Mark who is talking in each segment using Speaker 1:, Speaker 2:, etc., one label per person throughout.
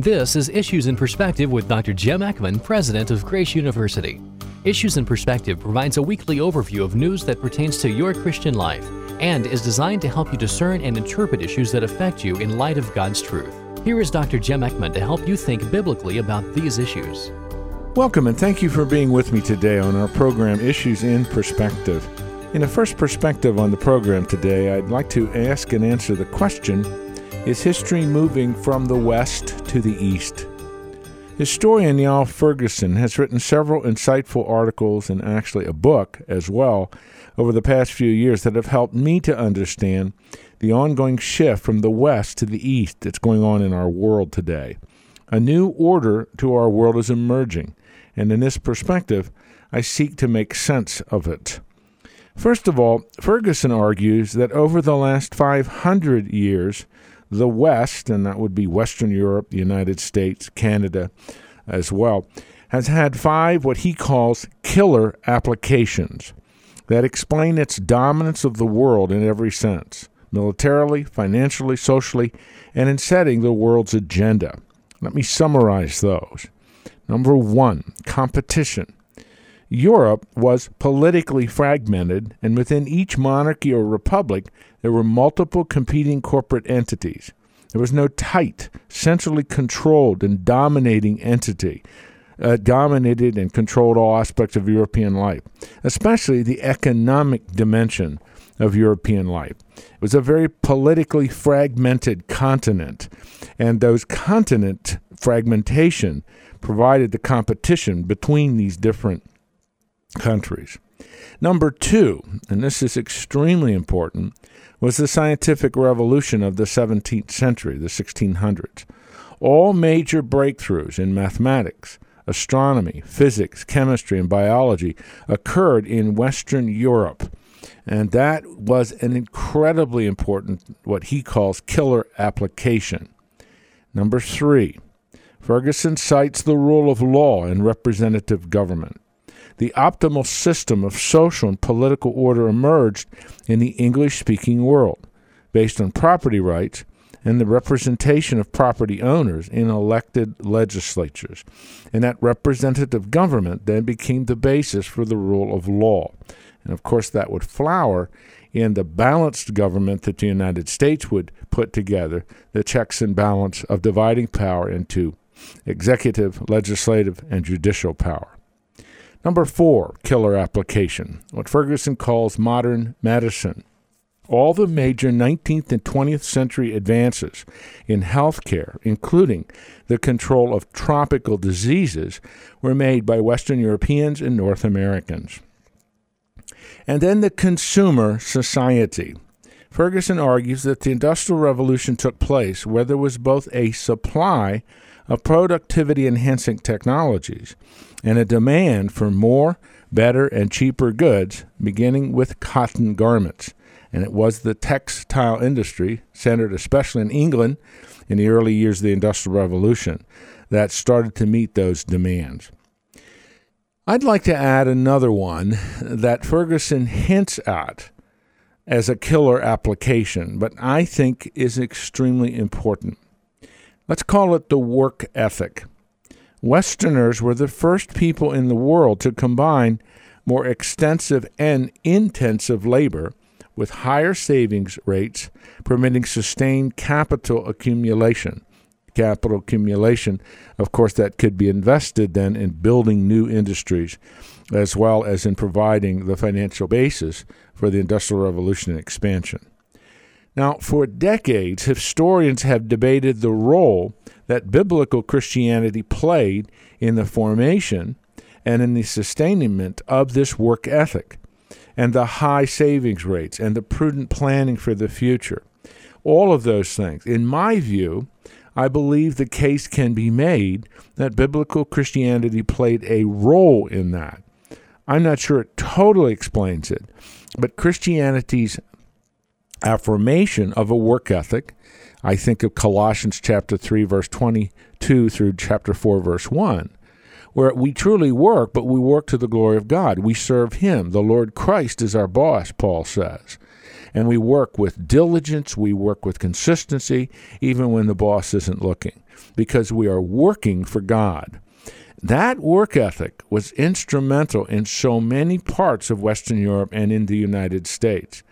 Speaker 1: This is Issues in Perspective with Dr. Jim Eckman, President of Grace University. Issues in Perspective provides a weekly overview of news that pertains to your Christian life and is designed to help you discern and interpret issues that affect you in light of God's truth. Here is Dr. Jim Eckman to help you think biblically about these issues.
Speaker 2: Welcome and thank you for being with me today on our program Issues in Perspective. In the first perspective on the program today, I'd like to ask and answer the question Is history moving from the West to the East? Historian Niall Ferguson has written several insightful articles and actually a book as well over the past few years that have helped me to understand the ongoing shift from the West to the East that's going on in our world today. A new order to our world is emerging, and in this perspective, I seek to make sense of it. First of all, Ferguson argues that over the last 500 years, the West, and that would be Western Europe, the United States, Canada as well, has had five what he calls killer applications that explain its dominance of the world in every sense militarily, financially, socially, and in setting the world's agenda. Let me summarize those. Number one, competition. Europe was politically fragmented, and within each monarchy or republic, there were multiple competing corporate entities. There was no tight, centrally controlled, and dominating entity. Uh, dominated and controlled all aspects of European life, especially the economic dimension of European life. It was a very politically fragmented continent, and those continent fragmentation provided the competition between these different countries. Number two, and this is extremely important, was the scientific revolution of the 17th century, the 1600s. All major breakthroughs in mathematics, astronomy, physics, chemistry, and biology occurred in Western Europe. And that was an incredibly important, what he calls killer application. Number three, Ferguson cites the rule of law in representative government the optimal system of social and political order emerged in the English speaking world, based on property rights and the representation of property owners in elected legislatures. And that representative government then became the basis for the rule of law. And of course, that would flower in the balanced government that the United States would put together, the checks and balance of dividing power into executive, legislative, and judicial power. Number four, killer application, what Ferguson calls modern medicine. All the major 19th and 20th century advances in healthcare, including the control of tropical diseases, were made by Western Europeans and North Americans. And then the consumer society. Ferguson argues that the Industrial Revolution took place where there was both a supply of productivity enhancing technologies and a demand for more, better, and cheaper goods, beginning with cotton garments. And it was the textile industry, centered especially in England in the early years of the Industrial Revolution, that started to meet those demands. I'd like to add another one that Ferguson hints at as a killer application, but I think is extremely important. Let's call it the work ethic. Westerners were the first people in the world to combine more extensive and intensive labor with higher savings rates, permitting sustained capital accumulation. Capital accumulation, of course, that could be invested then in building new industries as well as in providing the financial basis for the Industrial Revolution and expansion. Now, for decades, historians have debated the role that biblical Christianity played in the formation and in the sustainment of this work ethic and the high savings rates and the prudent planning for the future. All of those things. In my view, I believe the case can be made that biblical Christianity played a role in that. I'm not sure it totally explains it, but Christianity's affirmation of a work ethic I think of Colossians chapter 3 verse 22 through chapter 4 verse 1 where we truly work but we work to the glory of God. We serve him. The Lord Christ is our boss, Paul says. And we work with diligence, we work with consistency, even when the boss isn't looking, because we are working for God. That work ethic was instrumental in so many parts of Western Europe and in the United States.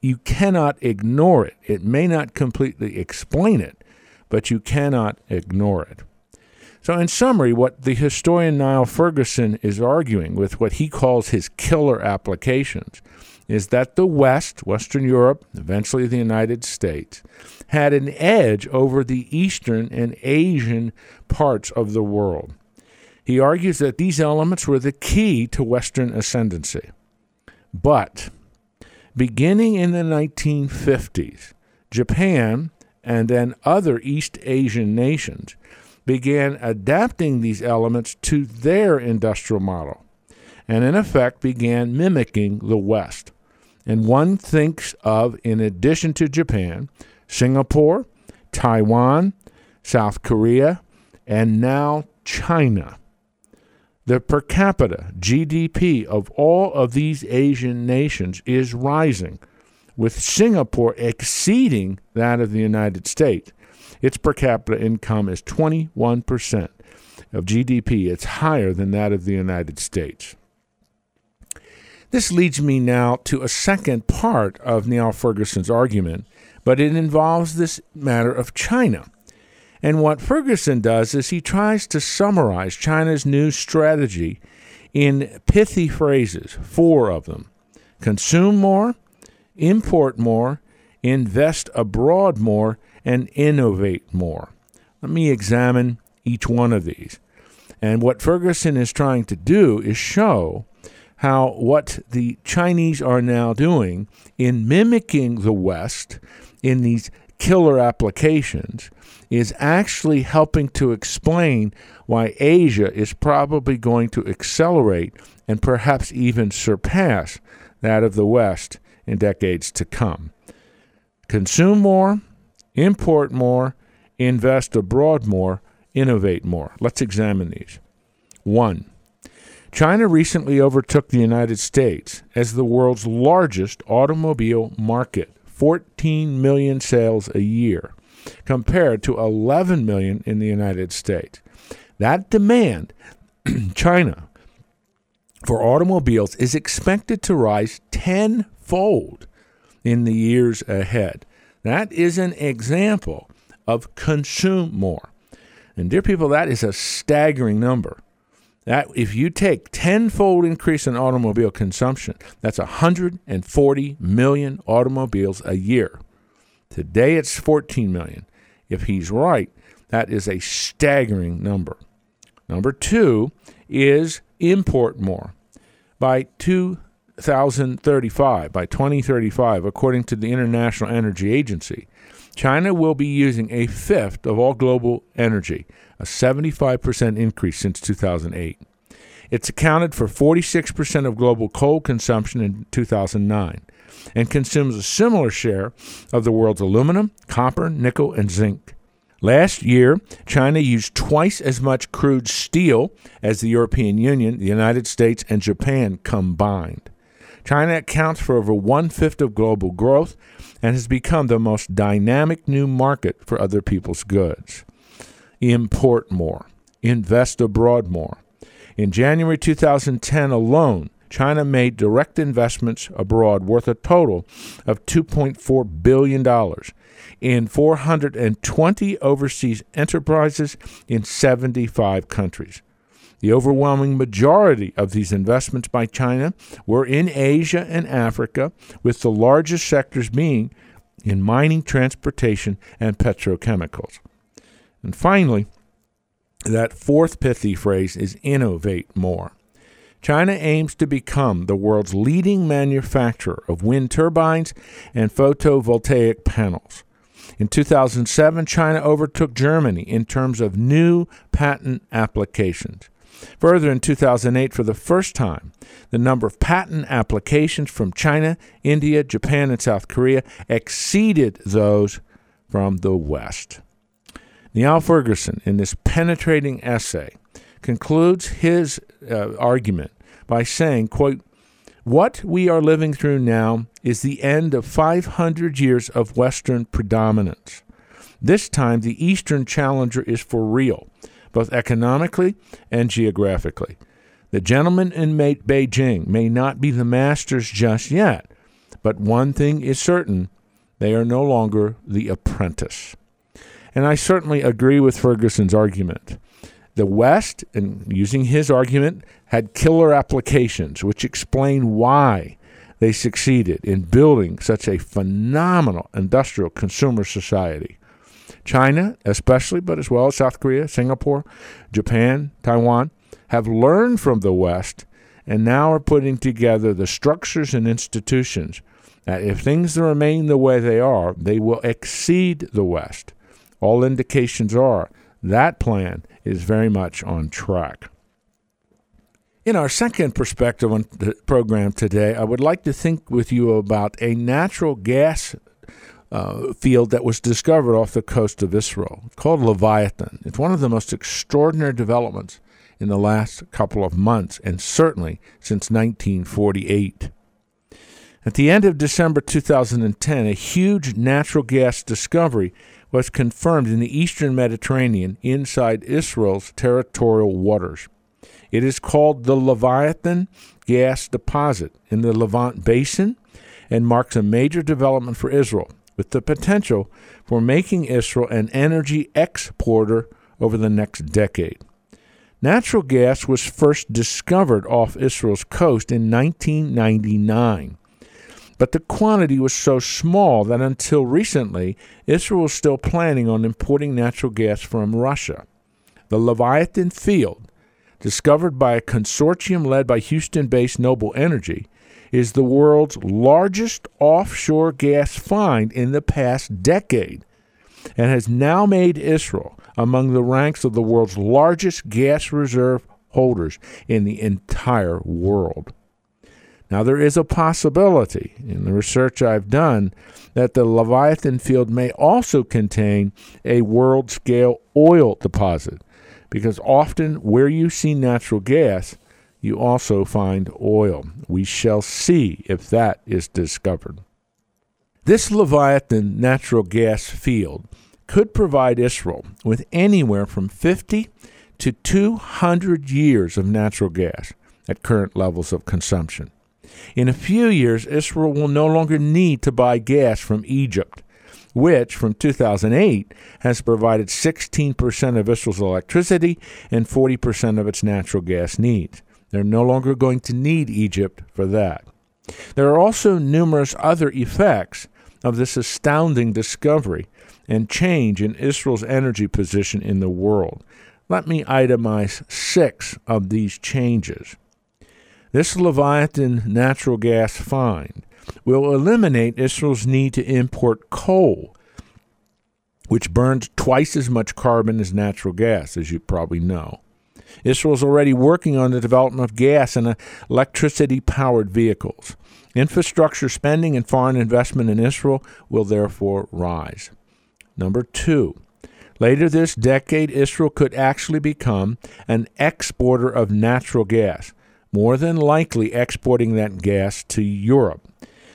Speaker 2: You cannot ignore it. It may not completely explain it, but you cannot ignore it. So, in summary, what the historian Niall Ferguson is arguing with what he calls his killer applications is that the West, Western Europe, eventually the United States, had an edge over the Eastern and Asian parts of the world. He argues that these elements were the key to Western ascendancy. But beginning in the 1950s, Japan and then other East Asian nations began adapting these elements to their industrial model and, in effect, began mimicking the West. And one thinks of, in addition to Japan, Singapore, Taiwan, South Korea, and now China the per capita GDP of all of these Asian nations is rising, with Singapore exceeding that of the United States. Its per capita income is 21% of GDP. It's higher than that of the United States. This leads me now to a second part of Niall Ferguson's argument, but it involves this matter of China. And what Ferguson does is he tries to summarize China's new strategy in pithy phrases, four of them consume more, import more, invest abroad more, and innovate more. Let me examine each one of these. And what Ferguson is trying to do is show how what the Chinese are now doing in mimicking the West in these killer applications is actually helping to explain why Asia is probably going to accelerate and perhaps even surpass that of the West in decades to come. Consume more, import more, invest abroad more, innovate more. Let's examine these. One, China recently overtook the United States as the world's largest automobile market, 14 million sales a year compared to 11 million in the United States. That demand, China, for automobiles is expected to rise tenfold in the years ahead. That is an example of consume more. And dear people, that is a staggering number. That if you take tenfold increase in automobile consumption, that's 140 million automobiles a year. Today it's 14 million. If he's right, that is a staggering number. Number two is import more. By 2035, by 2035, according to the International Energy Agency, China will be using a fifth of all global energy, a 75% increase since 2008. It's accounted for 46% of global coal consumption in 2009 and consumes a similar share of the world's aluminum, copper, nickel, and zinc. Last year, China used twice as much crude steel as the European Union, the United States, and Japan combined. China accounts for over one fifth of global growth and has become the most dynamic new market for other people's goods. Import more, invest abroad more. In January 2010 alone, China made direct investments abroad worth a total of $2.4 billion in 420 overseas enterprises in 75 countries. The overwhelming majority of these investments by China were in Asia and Africa, with the largest sectors being in mining, transportation, and petrochemicals. And finally, that fourth pithy phrase is innovate more. China aims to become the world's leading manufacturer of wind turbines and photovoltaic panels. In 2007, China overtook Germany in terms of new patent applications. Further, in 2008, for the first time, the number of patent applications from China, India, Japan, and South Korea exceeded those from the West. Niall Ferguson, in this penetrating essay, concludes his uh, argument by saying, quote, What we are living through now is the end of 500 years of Western predominance. This time, the Eastern challenger is for real, both economically and geographically. The gentlemen in Beijing may not be the masters just yet, but one thing is certain they are no longer the apprentice. And I certainly agree with Ferguson's argument. The West, and using his argument, had killer applications which explain why they succeeded in building such a phenomenal industrial consumer society. China, especially, but as well as South Korea, Singapore, Japan, Taiwan, have learned from the West and now are putting together the structures and institutions that, if things remain the way they are, they will exceed the West. All indications are that plan is very much on track. In our second perspective on the program today, I would like to think with you about a natural gas uh, field that was discovered off the coast of Israel called Leviathan. It's one of the most extraordinary developments in the last couple of months, and certainly since 1948. At the end of December 2010, a huge natural gas discovery was confirmed in the eastern Mediterranean inside Israel's territorial waters. It is called the Leviathan Gas Deposit in the Levant Basin and marks a major development for Israel, with the potential for making Israel an energy exporter over the next decade. Natural gas was first discovered off Israel's coast in 1999. But the quantity was so small that until recently, Israel was still planning on importing natural gas from Russia. The Leviathan field, discovered by a consortium led by Houston based Noble Energy, is the world's largest offshore gas find in the past decade and has now made Israel among the ranks of the world's largest gas reserve holders in the entire world. Now, there is a possibility in the research I've done that the Leviathan field may also contain a world scale oil deposit, because often where you see natural gas, you also find oil. We shall see if that is discovered. This Leviathan natural gas field could provide Israel with anywhere from 50 to 200 years of natural gas at current levels of consumption. In a few years, Israel will no longer need to buy gas from Egypt, which from 2008 has provided 16% of Israel's electricity and 40% of its natural gas needs. They're no longer going to need Egypt for that. There are also numerous other effects of this astounding discovery and change in Israel's energy position in the world. Let me itemize six of these changes. This Leviathan natural gas find will eliminate Israel's need to import coal, which burns twice as much carbon as natural gas, as you probably know. Israel is already working on the development of gas and electricity powered vehicles. Infrastructure spending and foreign investment in Israel will therefore rise. Number two, later this decade, Israel could actually become an exporter of natural gas, more than likely exporting that gas to Europe.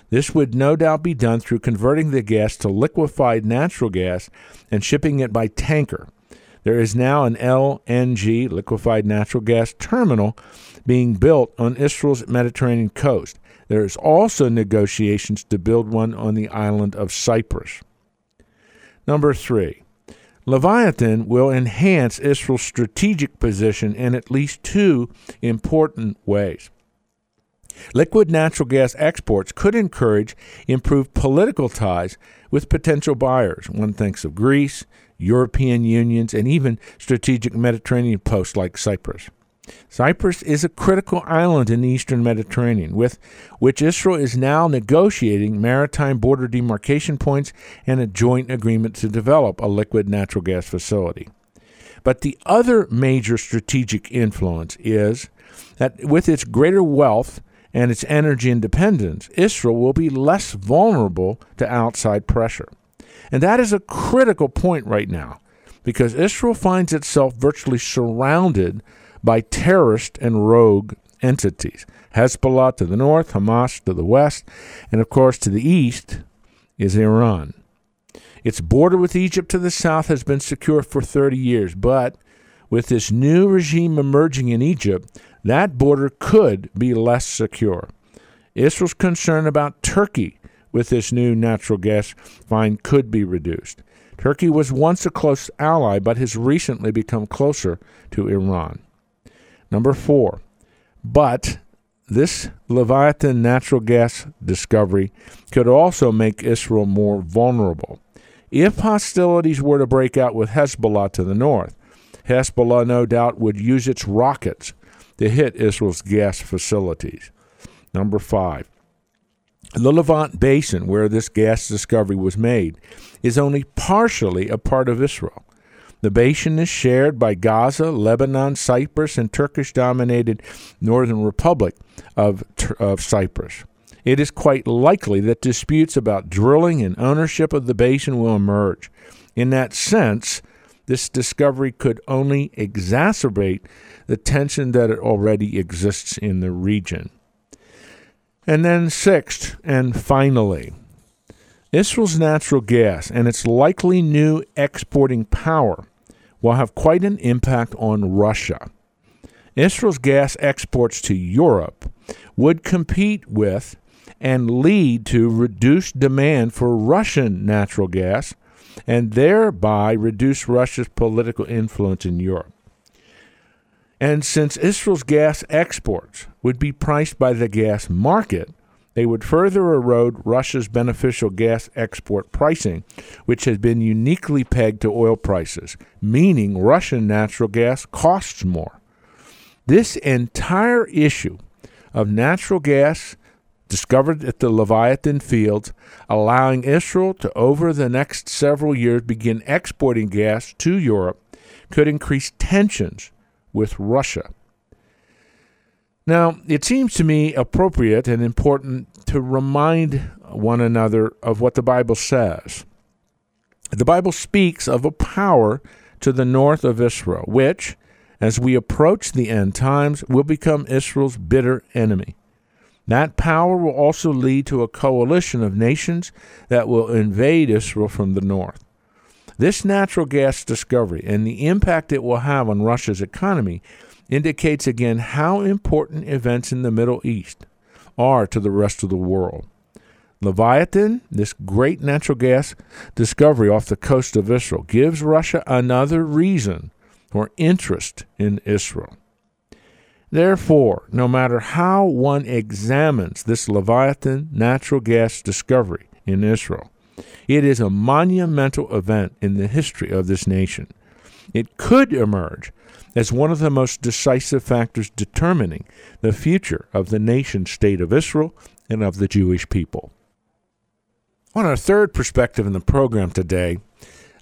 Speaker 2: This would no doubt be done through converting the gas to liquefied natural gas and shipping it by tanker. There is now an LNG, liquefied natural gas terminal, being built on Israel's Mediterranean coast. There is also negotiations to build one on the island of Cyprus. Number three, Leviathan will enhance Israel's strategic position in at least two important ways. Liquid natural gas exports could encourage improved political ties with potential buyers. One thinks of Greece, European unions, and even strategic Mediterranean posts like Cyprus. Cyprus is a critical island in the eastern Mediterranean, with which Israel is now negotiating maritime border demarcation points and a joint agreement to develop a liquid natural gas facility. But the other major strategic influence is that with its greater wealth and its energy independence, Israel will be less vulnerable to outside pressure. And that is a critical point right now because Israel finds itself virtually surrounded by terrorist and rogue entities Hezbollah to the north, Hamas to the west, and of course to the east is Iran. Its border with Egypt to the south has been secure for 30 years, but with this new regime emerging in Egypt, that border could be less secure. Israel's concern about Turkey with this new natural gas find could be reduced. Turkey was once a close ally, but has recently become closer to Iran. Number four, but this Leviathan natural gas discovery could also make Israel more vulnerable. If hostilities were to break out with Hezbollah to the north, Hezbollah no doubt would use its rockets to hit Israel's gas facilities. Number five, the Levant Basin, where this gas discovery was made, is only partially a part of Israel. The basin is shared by Gaza, Lebanon, Cyprus, and Turkish dominated Northern Republic of, of Cyprus. It is quite likely that disputes about drilling and ownership of the basin will emerge. In that sense, this discovery could only exacerbate the tension that already exists in the region. And then, sixth and finally, Israel's natural gas and its likely new exporting power will have quite an impact on Russia. Israel's gas exports to Europe would compete with and lead to reduced demand for Russian natural gas and thereby reduce Russia's political influence in Europe. And since Israel's gas exports would be priced by the gas market, they would further erode Russia's beneficial gas export pricing, which has been uniquely pegged to oil prices, meaning Russian natural gas costs more. This entire issue of natural gas discovered at the Leviathan fields, allowing Israel to, over the next several years, begin exporting gas to Europe, could increase tensions with Russia. Now, it seems to me appropriate and important to remind one another of what the Bible says. The Bible speaks of a power to the north of Israel, which, as we approach the end times, will become Israel's bitter enemy. That power will also lead to a coalition of nations that will invade Israel from the north. This natural gas discovery and the impact it will have on Russia's economy indicates again how important events in the Middle East are to the rest of the world. Leviathan, this great natural gas discovery off the coast of Israel, gives Russia another reason for interest in Israel. Therefore, no matter how one examines this Leviathan natural gas discovery in Israel, it is a monumental event in the history of this nation. It could emerge as one of the most decisive factors determining the future of the nation state of Israel and of the Jewish people. On our third perspective in the program today,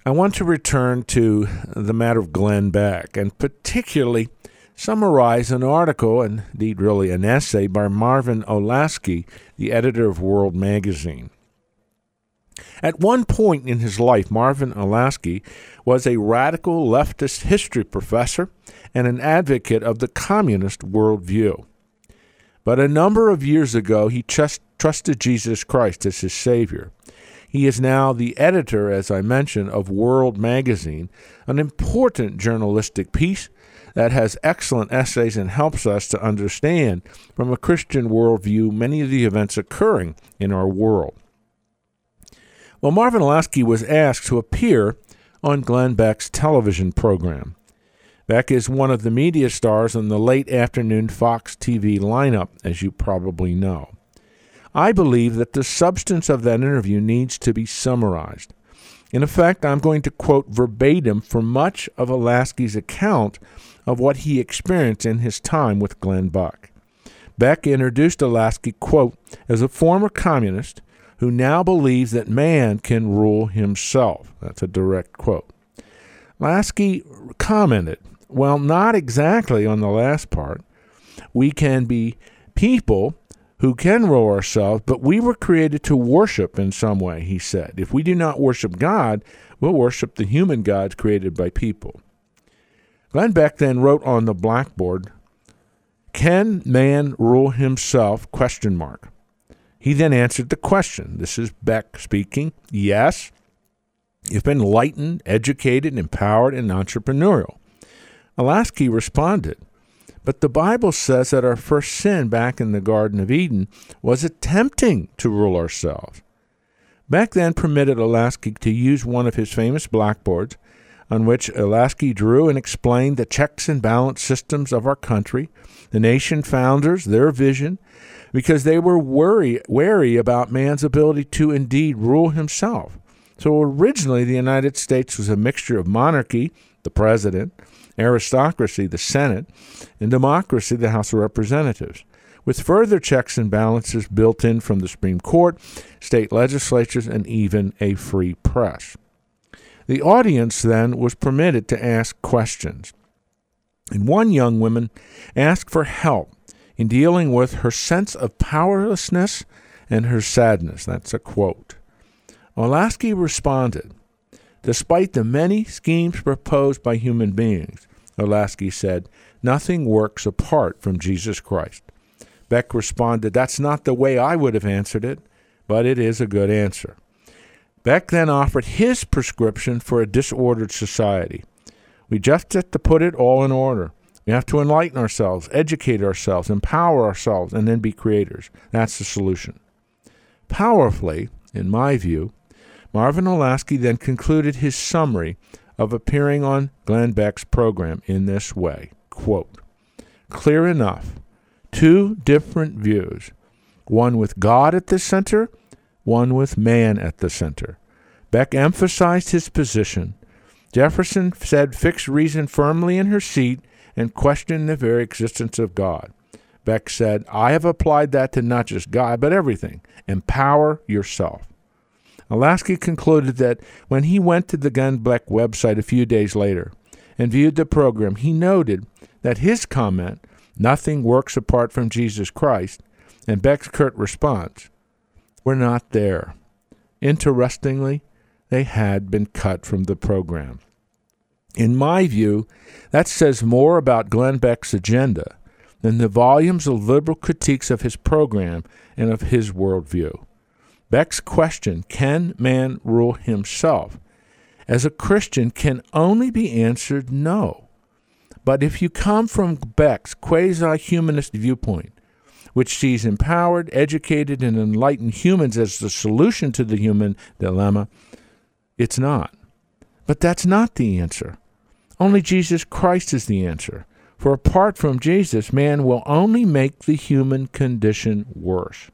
Speaker 2: I want to return to the matter of Glenn Beck and particularly summarize an article, indeed really an essay, by Marvin Olasky, the editor of World Magazine. At one point in his life, Marvin Olasky was a radical leftist history professor and an advocate of the communist worldview. But a number of years ago, he trusted Jesus Christ as his Savior. He is now the editor, as I mentioned, of World Magazine, an important journalistic piece that has excellent essays and helps us to understand, from a Christian worldview, many of the events occurring in our world. Well, Marvin Olasky was asked to appear on Glenn Beck's television program. Beck is one of the media stars on the late afternoon Fox TV lineup, as you probably know. I believe that the substance of that interview needs to be summarized. In effect, I'm going to quote verbatim from much of Olasky's account of what he experienced in his time with Glenn Beck. Beck introduced Olasky, quote, as a former communist who now believes that man can rule himself. That's a direct quote. Lasky commented, well, not exactly on the last part. We can be people who can rule ourselves, but we were created to worship in some way, he said. If we do not worship God, we'll worship the human gods created by people. Glenn Beck then wrote on the blackboard Can man rule himself? Question mark. He then answered the question. This is Beck speaking. Yes, you've been enlightened, educated, empowered, and entrepreneurial. Olasky responded, but the Bible says that our first sin back in the Garden of Eden was attempting to rule ourselves. Beck then permitted Olasky to use one of his famous blackboards on which Olasky drew and explained the checks and balance systems of our country, the nation founders, their vision, because they were worry, wary about man's ability to indeed rule himself. So originally, the United States was a mixture of monarchy, the president, aristocracy, the Senate, and democracy, the House of Representatives, with further checks and balances built in from the Supreme Court, state legislatures, and even a free press. The audience then was permitted to ask questions. And one young woman asked for help in dealing with her sense of powerlessness and her sadness. That's a quote. Olasky responded Despite the many schemes proposed by human beings, Olasky said, nothing works apart from Jesus Christ. Beck responded, That's not the way I would have answered it, but it is a good answer. Beck then offered his prescription for a disordered society. We just have to put it all in order. We have to enlighten ourselves, educate ourselves, empower ourselves, and then be creators. That's the solution. Powerfully, in my view, Marvin Olasky then concluded his summary of appearing on Glenn Beck's program in this way quote, Clear enough, two different views, one with God at the center, one with man at the center. Beck emphasized his position. Jefferson said fixed reason firmly in her seat and questioned the very existence of God. Beck said, I have applied that to not just God, but everything. Empower yourself. Olasky concluded that when he went to the Glenn Beck website a few days later and viewed the program, he noted that his comment, nothing works apart from Jesus Christ, and Beck's curt response were not there. Interestingly, they had been cut from the program. In my view, that says more about Glenn Beck's agenda than the volumes of liberal critiques of his program and of his worldview. Beck's question, can man rule himself, as a Christian can only be answered no. But if you come from Beck's quasi humanist viewpoint, which sees empowered, educated, and enlightened humans as the solution to the human dilemma, it's not. But that's not the answer. Only Jesus Christ is the answer. For apart from Jesus, man will only make the human condition worse.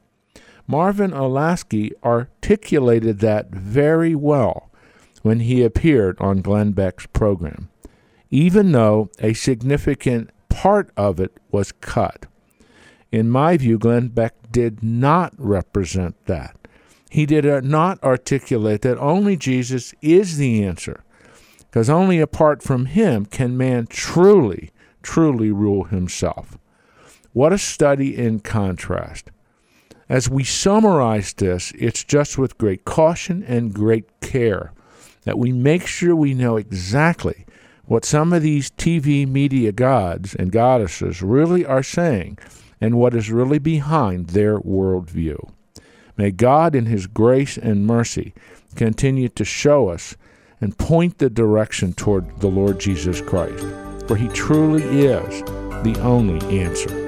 Speaker 2: Marvin Olasky articulated that very well when he appeared on Glenn Beck's program, even though a significant part of it was cut. In my view, Glenn Beck did not represent that. He did not articulate that only Jesus is the answer, because only apart from him can man truly, truly rule himself. What a study in contrast. As we summarize this, it's just with great caution and great care that we make sure we know exactly what some of these TV media gods and goddesses really are saying and what is really behind their worldview. May God, in His grace and mercy, continue to show us and point the direction toward the Lord Jesus Christ, for He truly is the only answer.